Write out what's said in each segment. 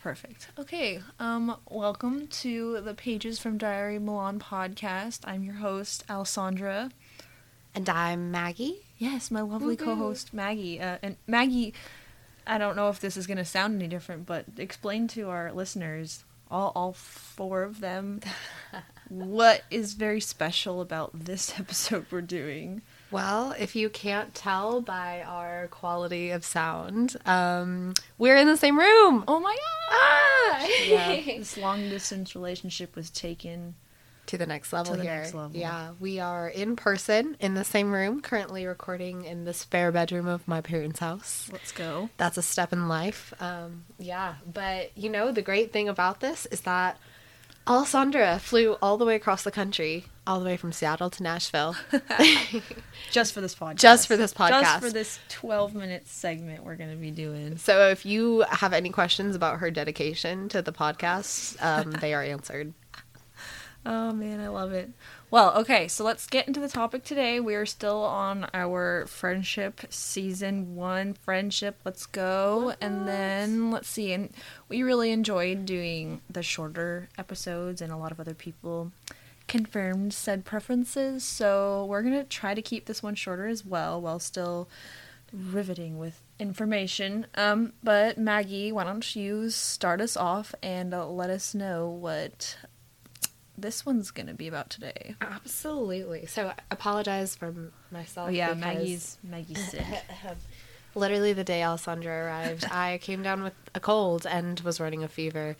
Perfect. Okay. Um, welcome to the Pages from Diary Milan podcast. I'm your host, Alessandra. And I'm Maggie. Yes, my lovely Woohoo. co-host Maggie. Uh, and Maggie, I don't know if this is going to sound any different, but explain to our listeners, all all four of them, what is very special about this episode we're doing. Well, if you can't tell by our quality of sound, um, we're in the same room. Oh my Ah! god! Yeah, this long distance relationship was taken. to the next level To the here. next level. Yeah, we are in person in the same room, currently recording in the spare bedroom of my parents' house. Let's go. That's a step in life. Um, yeah, but you know, the great thing about this is that Alessandra flew all the way across the country, all the way from Seattle to Nashville. Just for this podcast. Just for this podcast. Just for this 12 minute segment we're going to be doing. So if you have any questions about her dedication to the podcast, um, they are answered. Oh man, I love it. Well, okay, so let's get into the topic today. We are still on our friendship season one friendship. Let's go. And then let's see. And we really enjoyed doing the shorter episodes, and a lot of other people confirmed said preferences. So we're going to try to keep this one shorter as well while still riveting with information. Um, but Maggie, why don't you start us off and uh, let us know what this one's gonna be about today. Absolutely. So I apologize for myself. Oh yeah, Maggie's Maggie's sick. Literally the day Alessandra arrived, I came down with a cold and was running a fever.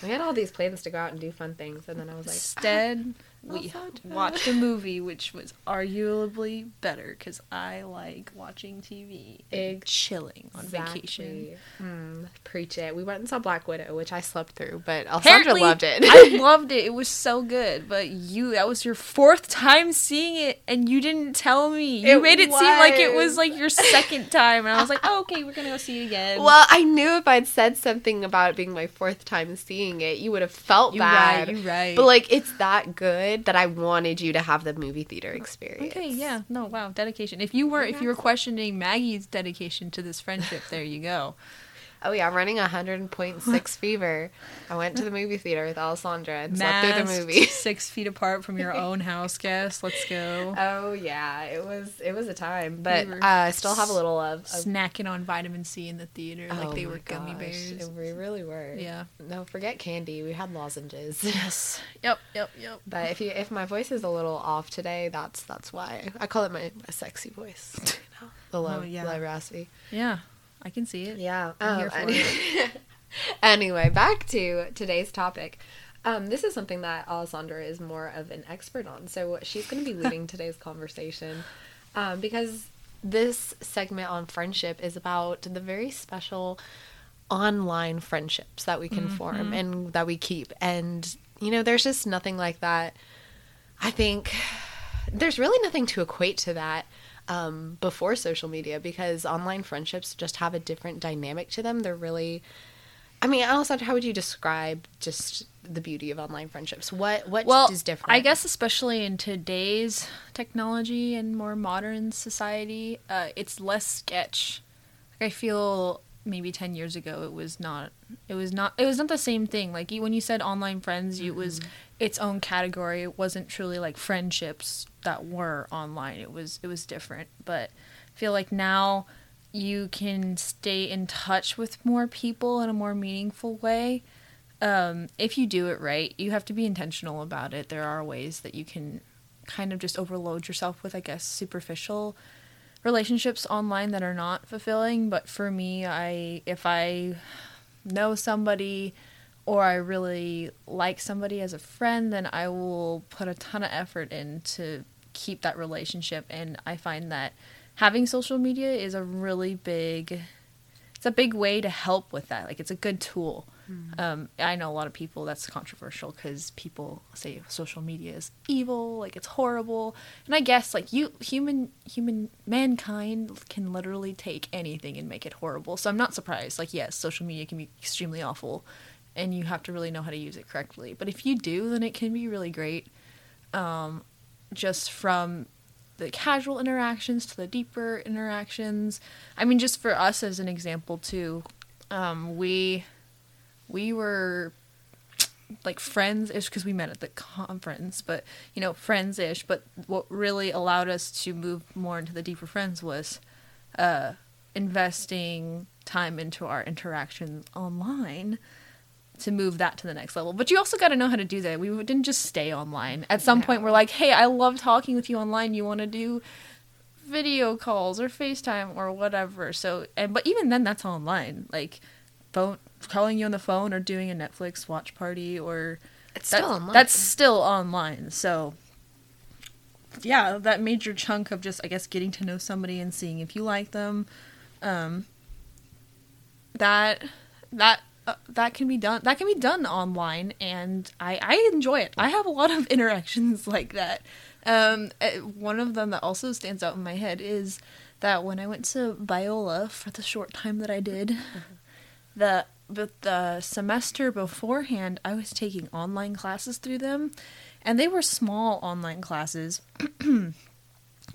We had all these plans to go out and do fun things, and then I was like, Instead, ah, we watched a movie which was arguably better because I like watching TV and chilling on vacation. Mm, preach it. We went and saw Black Widow, which I slept through, but Alessandra loved it. I loved it. It was so good. But you, that was your fourth time seeing it, and you didn't tell me. You It made it seem like it was. was like your second time, and I was like, oh, okay, we're gonna go see it again. well, I knew if I'd said something about it being my fourth time seeing it, you would have felt you bad. right, you right. But like, it's that good that I wanted you to have the movie theater experience. Okay, yeah, no, wow, dedication. If you were, if you were questioning Maggie's dedication to this friendship, there you go. Oh yeah, I'm running a hundred point six fever. I went to the movie theater with Alessandra and slept through the movie. six feet apart from your own house guest. Let's go. Oh yeah, it was it was a time, but We uh, I still have a little of. of Snacking on vitamin C in the theater like Oh they my were gummy gosh, bears. We really were. Yeah. No, forget candy. We had lozenges. Yes. Yep. Yep. Yep. But if you if my voice is a little off today, that's that's why. I call it my, my sexy voice. You know? The low Oh, yeah. low raspy. Yeah. I can see it. Yeah. I'm um, here for any- anyway, back to today's topic. Um, this is something that Alessandra is more of an expert on, so she's going to be leading today's conversation um, because this segment on friendship is about the very special online friendships that we can form and that we keep. And, you know, there's just nothing like that. I think there's really nothing to equate to that um, before social media because online friendships just have a different dynamic to them. They're really, I mean, Alessandra, how would you describe just the beauty of online friendships? What what Well, is different? I guess especially in today's technology and more modern society, uh, it's less sketch. Like I feel maybe 10 years ago it was not it was not it was not the same thing like when you said online friends it was its own category it wasn't truly like friendships that were online it was it was different but i feel like now you can stay in touch with more people in a more meaningful way um, if you do it right, you have to be intentional about it. There are ways that you can kind of just overload yourself with, I guess, superficial relationships online that are not fulfilling. But for me, I if I know somebody or I really like somebody as a friend, then I will put a ton of effort in to keep that relationship. And I find that having social media is a really big it's a big way to help with that. Like it's a good tool. Um, I know a lot of people that's controversial because people say social media is evil, like it's horrible. And I guess like you, human, human mankind can literally take anything and make it horrible. So I'm not surprised. Like yes, social media can be extremely awful, and you have to really know how to use it correctly. But if you do, then it can be really great. Um, just from the casual interactions to the deeper interactions. I mean, just for us as an example too, um, we we were like friends ish because we met at the conference, but you know, friends ish. But what really allowed us to move more into the deeper friends was uh, investing time into our interactions online to move that to the next level. But you also got to know how to do that. We didn't just stay online. At some No. point, we're like, hey, I love talking with you online. You want to do video calls or FaceTime or whatever. So, and but even then, that's online. Like, phone calling you on the phone or doing a Netflix watch party or It's that- still online. That's still online. So, yeah, that major chunk of just, I guess, getting to know somebody and seeing if you like them, um, that that uh, that can be done. That can be done online, and I I enjoy it. I have a lot of interactions like that. Um, uh, one of them that also stands out in my head is that when I went to Biola for the short time that I did, the but the semester beforehand, I was taking online classes through them, and they were small online classes.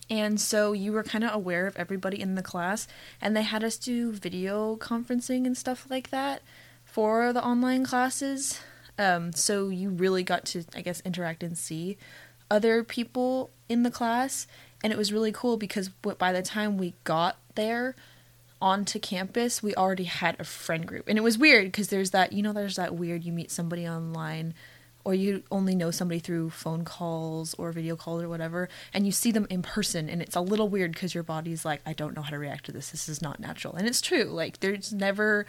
And so you were kind of aware of everybody in the class, and they had us do video conferencing and stuff like that for the online classes. Um, so you really got to, I guess, interact and see other people in the class, and it was really cool because by the time we got there onto campus, we already had a friend group, and it was weird because there's that, you know, there's that weird you meet somebody online or you only know somebody through phone calls or video calls or whatever, and you see them in person, and it's a little weird because your body's like, I don't know how to react to this. This is not natural, and it's true. Like there's never,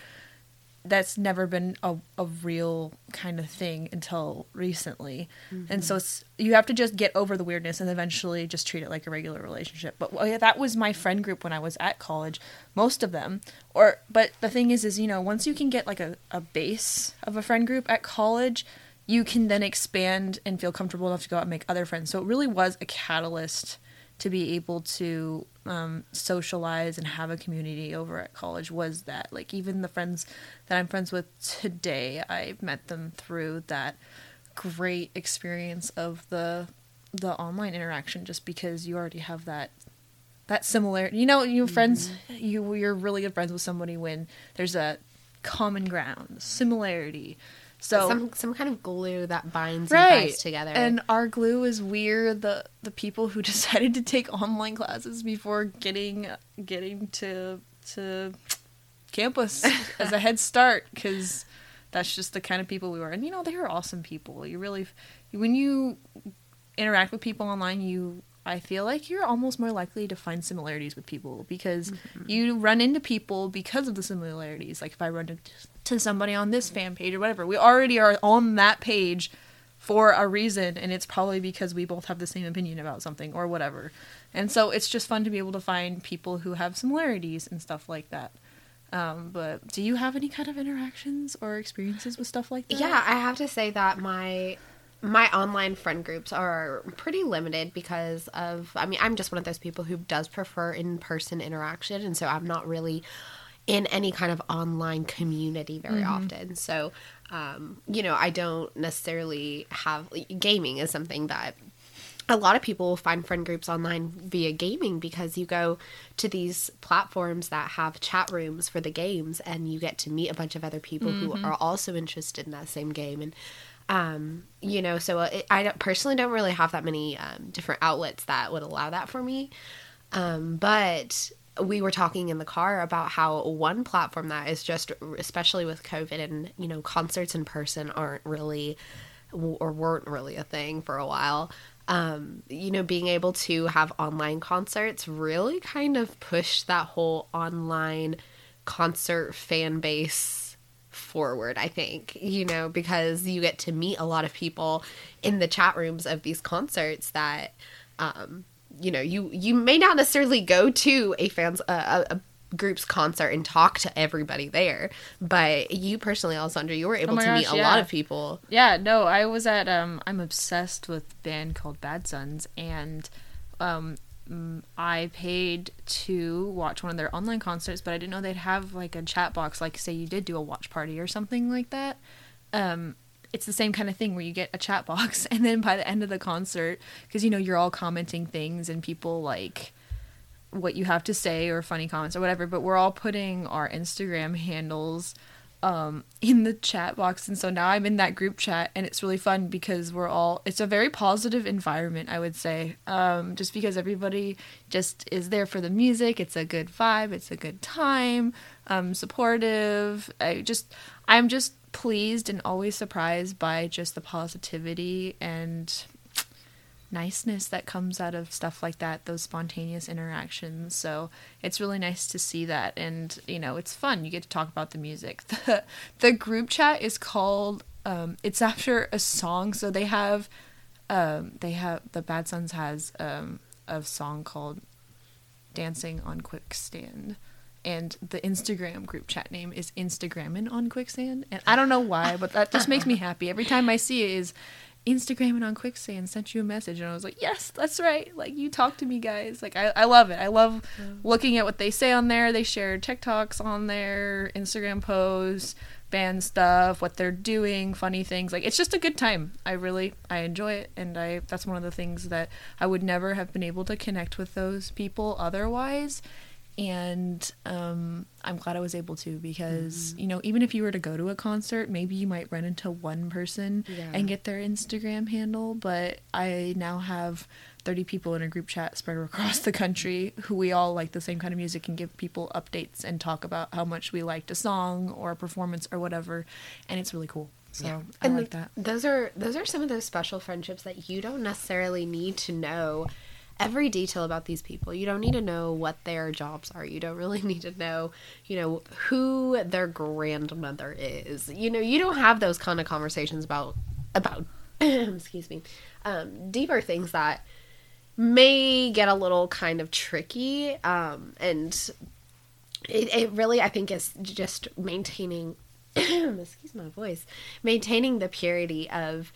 that's never been a a real kind of thing until recently, and so mm-hmm. it's you have to just get over the weirdness and eventually just treat it like a regular relationship. But well, yeah, that was my friend group when I was at college, most of them. Or but the thing is, is you know once you can get like a a base of a friend group at college you can then expand and feel comfortable enough to go out and make other friends. So it really was a catalyst to be able to um, socialize and have a community over at college. Was that like even the friends that I'm friends with today? I met them through that great experience of the the online interaction, just because you already have that that similarity. You know, you friends, you you're really good friends with somebody when there's a common ground, similarity. So some some kind of glue that binds you guys together. and our glue is we're the the people who decided to take online classes before getting getting to to campus as a head start because that's just the kind of people we were. And you know, they were awesome people. You really when you interact with people online, you I feel like you're almost more likely to find similarities with people because you run into people because of the similarities. Like if I run into somebody on this fan page or whatever, we already are on that page for a reason, and it's probably because we both have the same opinion about something or whatever. And so it's just fun to be able to find people who have similarities and stuff like that. Um, but do you have any kind of interactions or experiences with stuff like that? yeah, I have to say that my my online friend groups are pretty limited because of I mean, I'm just one of those people who does prefer in-person interaction and so I'm not really in any kind of online community very often. So, um, you know, I don't necessarily have gaming is something that a lot of people find friend groups online via gaming because you go to these platforms that have chat rooms for the games and you get to meet a bunch of other people who are also interested in that same game. And um, you know so it, i don't, personally don't really have that many um, different outlets that would allow that for me. Um, but we were talking in the car about how one platform that is just especially with covid and you know concerts in person aren't really or weren't really a thing for a while. Um, you know being able to have online concerts really kind of pushed that whole online concert fan base forward i think you know because you get to meet a lot of people in the chat rooms of these concerts that um, you know you you may not necessarily go to a fans a, a, a group's concert and talk to everybody there but you personally alessandra you were able my to meet a yeah. lot of people Yeah, no, I was at um I'm obsessed with a band called Bad Suns and um I paid to watch one of their online concerts, but I didn't know they'd have like a chat box like say you did do a watch party or something like that. Um it's the same kind of thing where you get a chat box and then by the end of the concert because you know you're all commenting things and people like what you have to say or funny comments or whatever, but we're all putting our Instagram handles um, in the chat box. And so now I'm in that group chat and it's really fun because we're all, it's a very positive environment, I would say. Um, just because everybody just is there for the music. It's a good vibe. It's a good time. Um, supportive. I just, I'm just pleased and always surprised by just the positivity and niceness that comes out of stuff like that, those spontaneous interactions. So it's really nice to see that. And, you know, it's fun. You get to talk about the music. The, the group chat is called, um, it's after a song. So they have, um, they have, the Bad Suns has um, a song called Dancing on Quicksand. And the Instagram group chat name is Instagrammin' on Quicksand. And I don't know why, but that just makes me happy. Every time I see it is Instagramming on Quicksand sent you a message, and I was like, yes, that's right. Like you talk to me, guys. Like I, I love it. I love looking at what they say on there. They share TikToks on there, Instagram posts, band stuff, what they're doing, funny things. Like it's just a good time. I really I enjoy it, and I that's one of the things that I would never have been able to connect with those people otherwise and um, I'm glad I was able to because mm-hmm. you know even if you were to go to a concert, maybe you might run into one person yeah. and get their Instagram handle. But I now have 30 people in a group chat spread across the country who we all like the same kind of music and give people updates and talk about how much we liked a song or a performance or whatever, and it's really cool. So yeah. I and like that. Those are those are some of those special friendships that you don't necessarily need to know every detail about these people. You don't need to know what their jobs are. You don't really need to know, you know, who their grandmother is. You know, you don't have those kind of conversations about about excuse me, um, deeper things that may get a little kind of tricky. Um, and it, it really, I think, is just maintaining. excuse my voice. Maintaining the purity of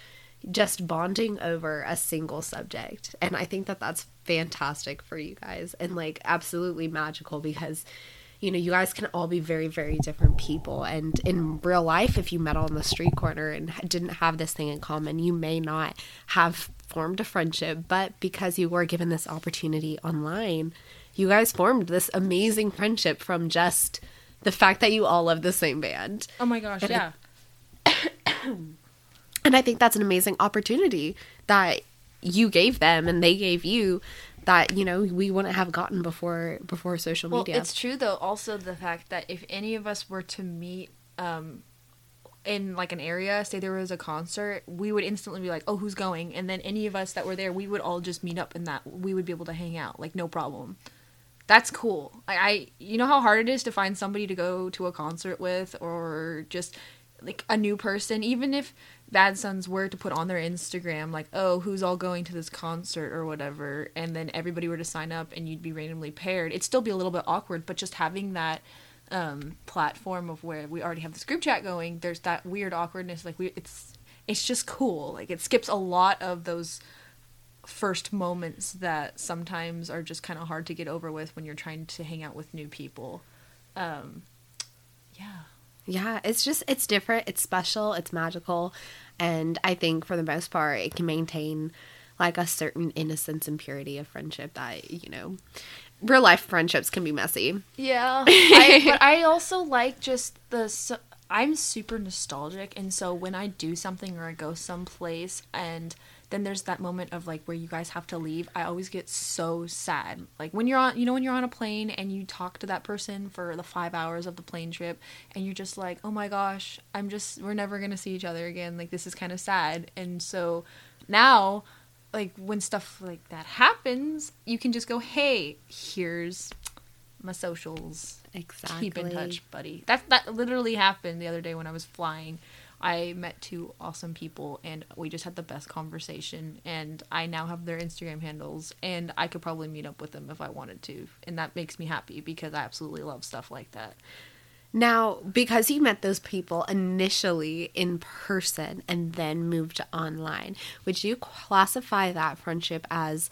just bonding over a single subject. And I think that that's fantastic for you guys and like absolutely magical because you know, you guys can all be very, very different people. And in real life, if you met on the street corner and didn't have this thing in common, you may not have formed a friendship. But because you were given this opportunity online, you guys formed this amazing friendship from just the fact that you all love the same band. Oh my gosh, and yeah. And I think that's an amazing opportunity that you gave them and they gave you that you know we wouldn't have gotten before before social media. Well, it's true though. Also, the fact that if any of us were to meet um, in like an area, say there was a concert, we would instantly be like, "Oh, who's going?" And then any of us that were there, we would all just meet up and that. We would be able to hang out, like no problem. That's cool. I, I you know how hard it is to find somebody to go to a concert with, or just like a new person, even if Bad Suns were to put on their Instagram, like, oh, who's all going to this concert or whatever, and then everybody were to sign up and you'd be randomly paired, it'd still be a little bit awkward, but just having that um, platform of where we already have this group chat going, there's that weird awkwardness. Like, we, it's, it's just cool. Like, it skips a lot of those first moments that sometimes are just kind of hard to get over with when you're trying to hang out with new people. Um, yeah. Yeah, it's just it's different, it's special, it's magical, and I think for the most part it can maintain like a certain innocence and purity of friendship that, you know, real life friendships can be messy. Yeah. I, but I also like just the so, I'm super nostalgic and so when I do something or I go someplace and then there's that moment of like where you guys have to leave. I always get so sad. Like when you're on you know when you're on a plane and you talk to that person for the five hours of the plane trip and you're just like oh my gosh i'm just we're never gonna see each other again. Like this is kind of sad. And so now like when stuff like that happens you can just go hey here's my socials. Exactly keep in touch buddy. That that literally happened the other day when i was flying I met two awesome people and we just had the best conversation and I now have their Instagram handles and I could probably meet up with them if I wanted to and that makes me happy because I absolutely love stuff like that. Now, because you met those people initially in person and then moved to online, would you classify that friendship as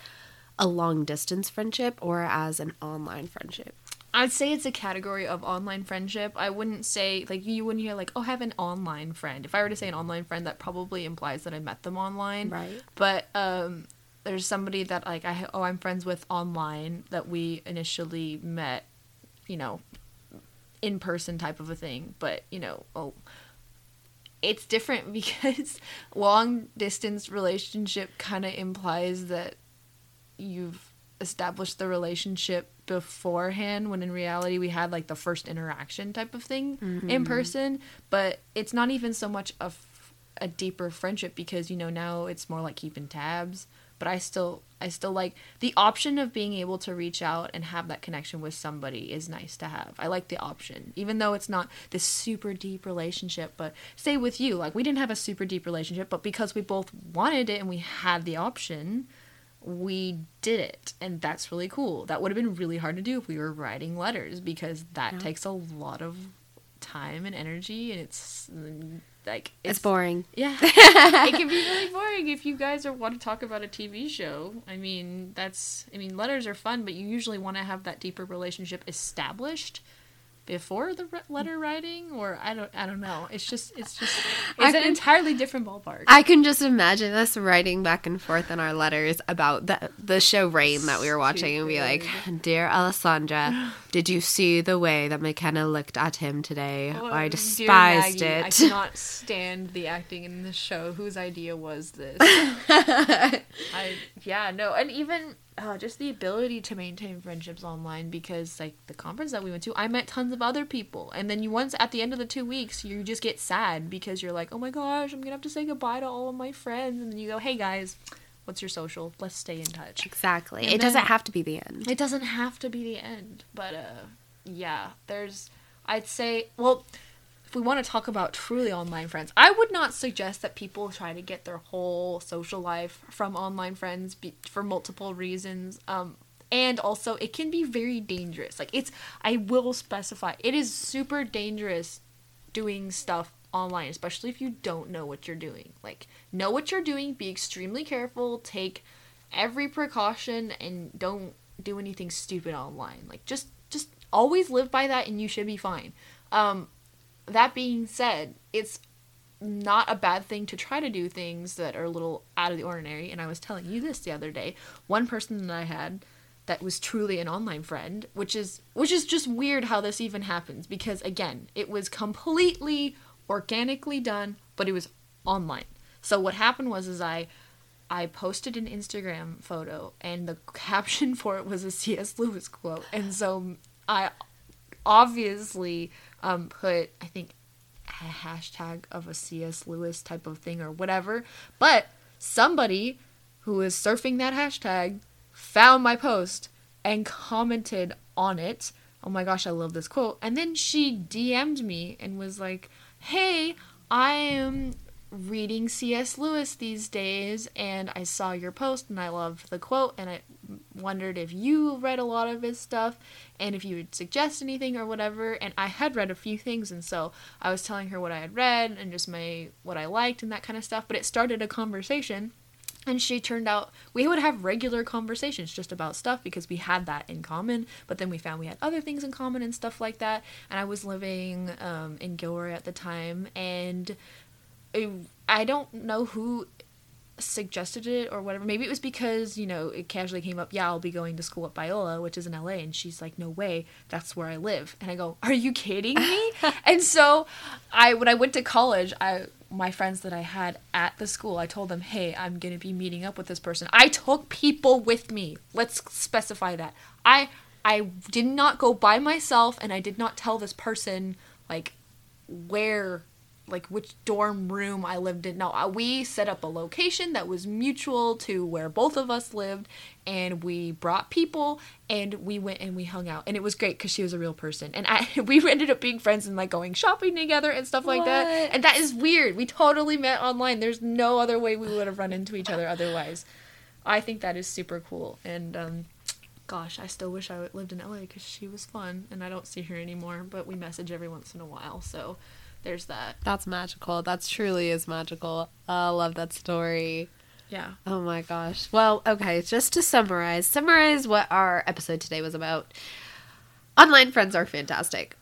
a long distance friendship or as an online friendship? I'd say it's a category of online friendship. I wouldn't say like you wouldn't hear like oh I have an online friend. If I were to say an online friend, that probably implies that I met them online. Right. But um, there's somebody that like I oh I'm friends with online that we initially met, you know, in person type of a thing. But you know, oh, it's different because long distance relationship kind of implies that you've established the relationship beforehand when in reality we had like the first interaction type of thing mm-hmm. in person. But it's not even so much a, f- a deeper friendship because you know now it's more like keeping tabs. But i still i still like the option of being able to reach out and have that connection with somebody is nice to have. I like the option even though it's not this super deep relationship. But say with you like we didn't have a super deep relationship but because we both wanted it and we had the option we did it and that's really cool that would have been really hard to do if we were writing letters because that Yeah. takes a lot of time and energy and it's like It's, boring. yeah it can be really boring if you guys are, want to talk about a tv show i mean that's i mean letters are fun but you usually want to have that deeper relationship established before the letter writing or i don't i don't know it's just it's just I it's an can- entirely different ballpark I can just imagine us writing back and forth in our letters about the the show Rain that we were watching and be like, "Dear Alessandra, did you see the way that McKenna looked at him today? Oh, I despised Maggie, I it." cannot stand the acting in this show. Whose idea was this? I yeah no, and even uh, just the ability to maintain friendships online because like the conference that we went to, I met tons of other people, and then you once at the end of the two weeks, you just get sad because you're like, oh my gosh, I'm gonna have to say goodbye to all of my friends, and then you go, hey guys, what's your social? Let's stay in touch. exactly. And it doesn't have to be the end. It doesn't have to be the end, but uh yeah, there's I'd say well if we want to talk about truly online friends, I would not suggest that people try to get their whole social life from online friends be- for multiple reasons. Um and also it can be very dangerous. Like it's I will specify it is super dangerous doing stuff online, especially if you don't know what you're doing. Like, know what you're doing, be extremely careful, take every precaution, and don't do anything stupid online. Like, just just always live by that, and you should be fine. Um, that being said, it's not a bad thing to try to do things that are a little out of the ordinary. And I was telling you this the other day. One person that I had that was truly an online friend, which is which is just weird how this even happens because again, it was completely organically done, but it was online. So what happened was is I I posted an Instagram photo and the caption for it was a C.S. Lewis quote. And so I obviously um, put I think a hashtag of a C.S. Lewis type of thing or whatever. But somebody who was surfing that hashtag found my post and commented on it. Oh my gosh, I love this quote. And then she DM'd me and was like, Hey, I am reading C.S. Lewis these days and I saw your post and I loved the quote and I wondered if you read a lot of his stuff and if you would suggest anything or whatever and I had read a few things and so I was telling her what I had read and just my what I liked and that kind of stuff but it started a conversation and she turned out we would have regular conversations just about stuff because we had that in common but then we found we had other things in common and stuff like that and i was living um, in gilroy at the time and it, i don't know who suggested it or whatever. Maybe it was because you know it casually came up yeah i'll be going to school at biola which is in la and she's like no way that's where i live. And i go are you kidding me? And so i when i went to college i my friends that i had at the school i told them hey i'm going to be meeting up with this person. I took people with me. Let's specify that. I i did not go by myself and i did not tell this person like where like which dorm room I lived in. No, we set up a location that was mutual to where both of us lived, and we brought people, and we went and we hung out, and it was great because she was a real person, and I we ended up being friends and like going shopping together and stuff like that, and that is weird. We totally met online. There's no other way we would have run into each other otherwise. I think that is super cool, and um, gosh, I still wish I lived in LA because she was fun, and I don't see her anymore, but we message every once in a while, so there's that. That's magical. That's truly is magical. I love that story. Yeah. Oh my gosh. Well, okay, just to summarize, summarize what our episode today was about. Online friends are fantastic.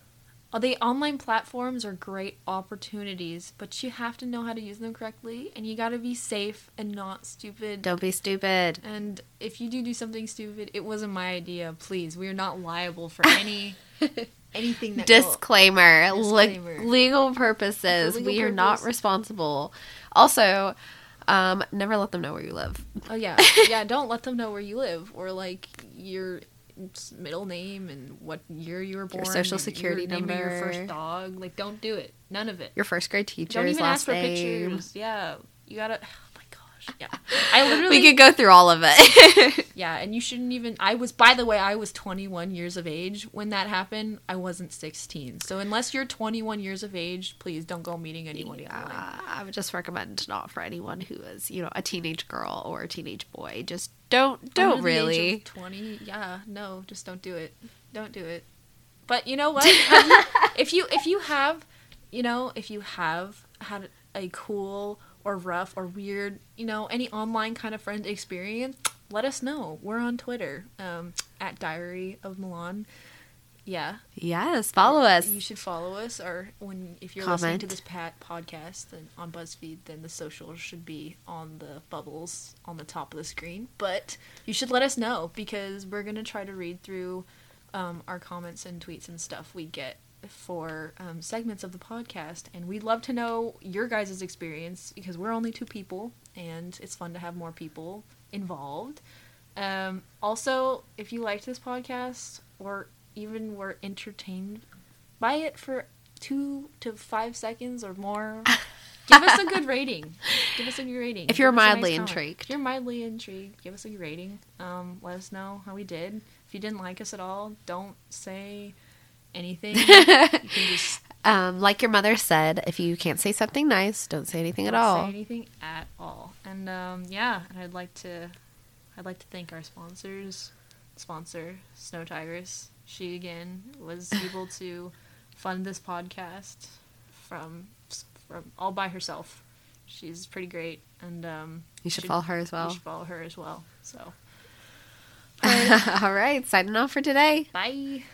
Uh, The online platforms are great opportunities, but you have to know how to use them correctly, and you got to be safe and not stupid. Don't be stupid. And if you do do something stupid, it wasn't my idea. Please, we are not liable for any anything that Disclaimer, le- legal purposes. Legal we are not responsible. Also, um, never let them know where you live. Oh yeah, yeah. Don't let them know where you live or like your middle name and what year you were born. social security your name of your number. first dog. Like, don't do it. None of it. Your first grade teacher don't even ask for name. pictures. Yeah, you gotta. Yeah, I literally. We could go through all of it. Yeah, and you shouldn't even. I was, by the way, I was 21 years of age when that happened. I wasn't 16. So unless you're 21 years of age, please don't go meeting anyone. Uh, I would just recommend not for anyone who is, you know, a teenage girl or a teenage boy. Just don't, don't Under the age of really. 20. Yeah, no, just don't do it. Don't do it. But you know what? If you if you have, you know, if you have had a cool or rough or weird, you know, any online kind of friend experience, let us know. We're on Twitter um, at Diary of Milan. Yeah, Yes, follow us. You should follow us, or when if you're listening to this pat podcast then on BuzzFeed, then the socials should be on the bubbles on the top of the screen. But you should let us know because we're gonna try to read through um, our comments and tweets and stuff we get for um, segments of the podcast, and we'd love to know your guys' experience because we're only two people, and it's fun to have more people involved. Um, also, if you liked this podcast or even were entertained by it for two to five seconds or more, give us a good rating. Give us a good rating. If you're Give us a mildly comment. intrigued. If you're mildly intrigued, give us a good rating. Um, let us know how we did. If you didn't like us at all, don't say anything. you just Um, like your mother said, if you can't say something nice, don't say anything at don't all. Say anything at all. And um, yeah, and I'd like to, I'd like to thank our sponsors. Sponsor Snow Tigers. She again was able to fund this podcast from from all by herself. She's pretty great, and um, You should follow her as You well. should follow her as well. So all right, signing off for today. bye.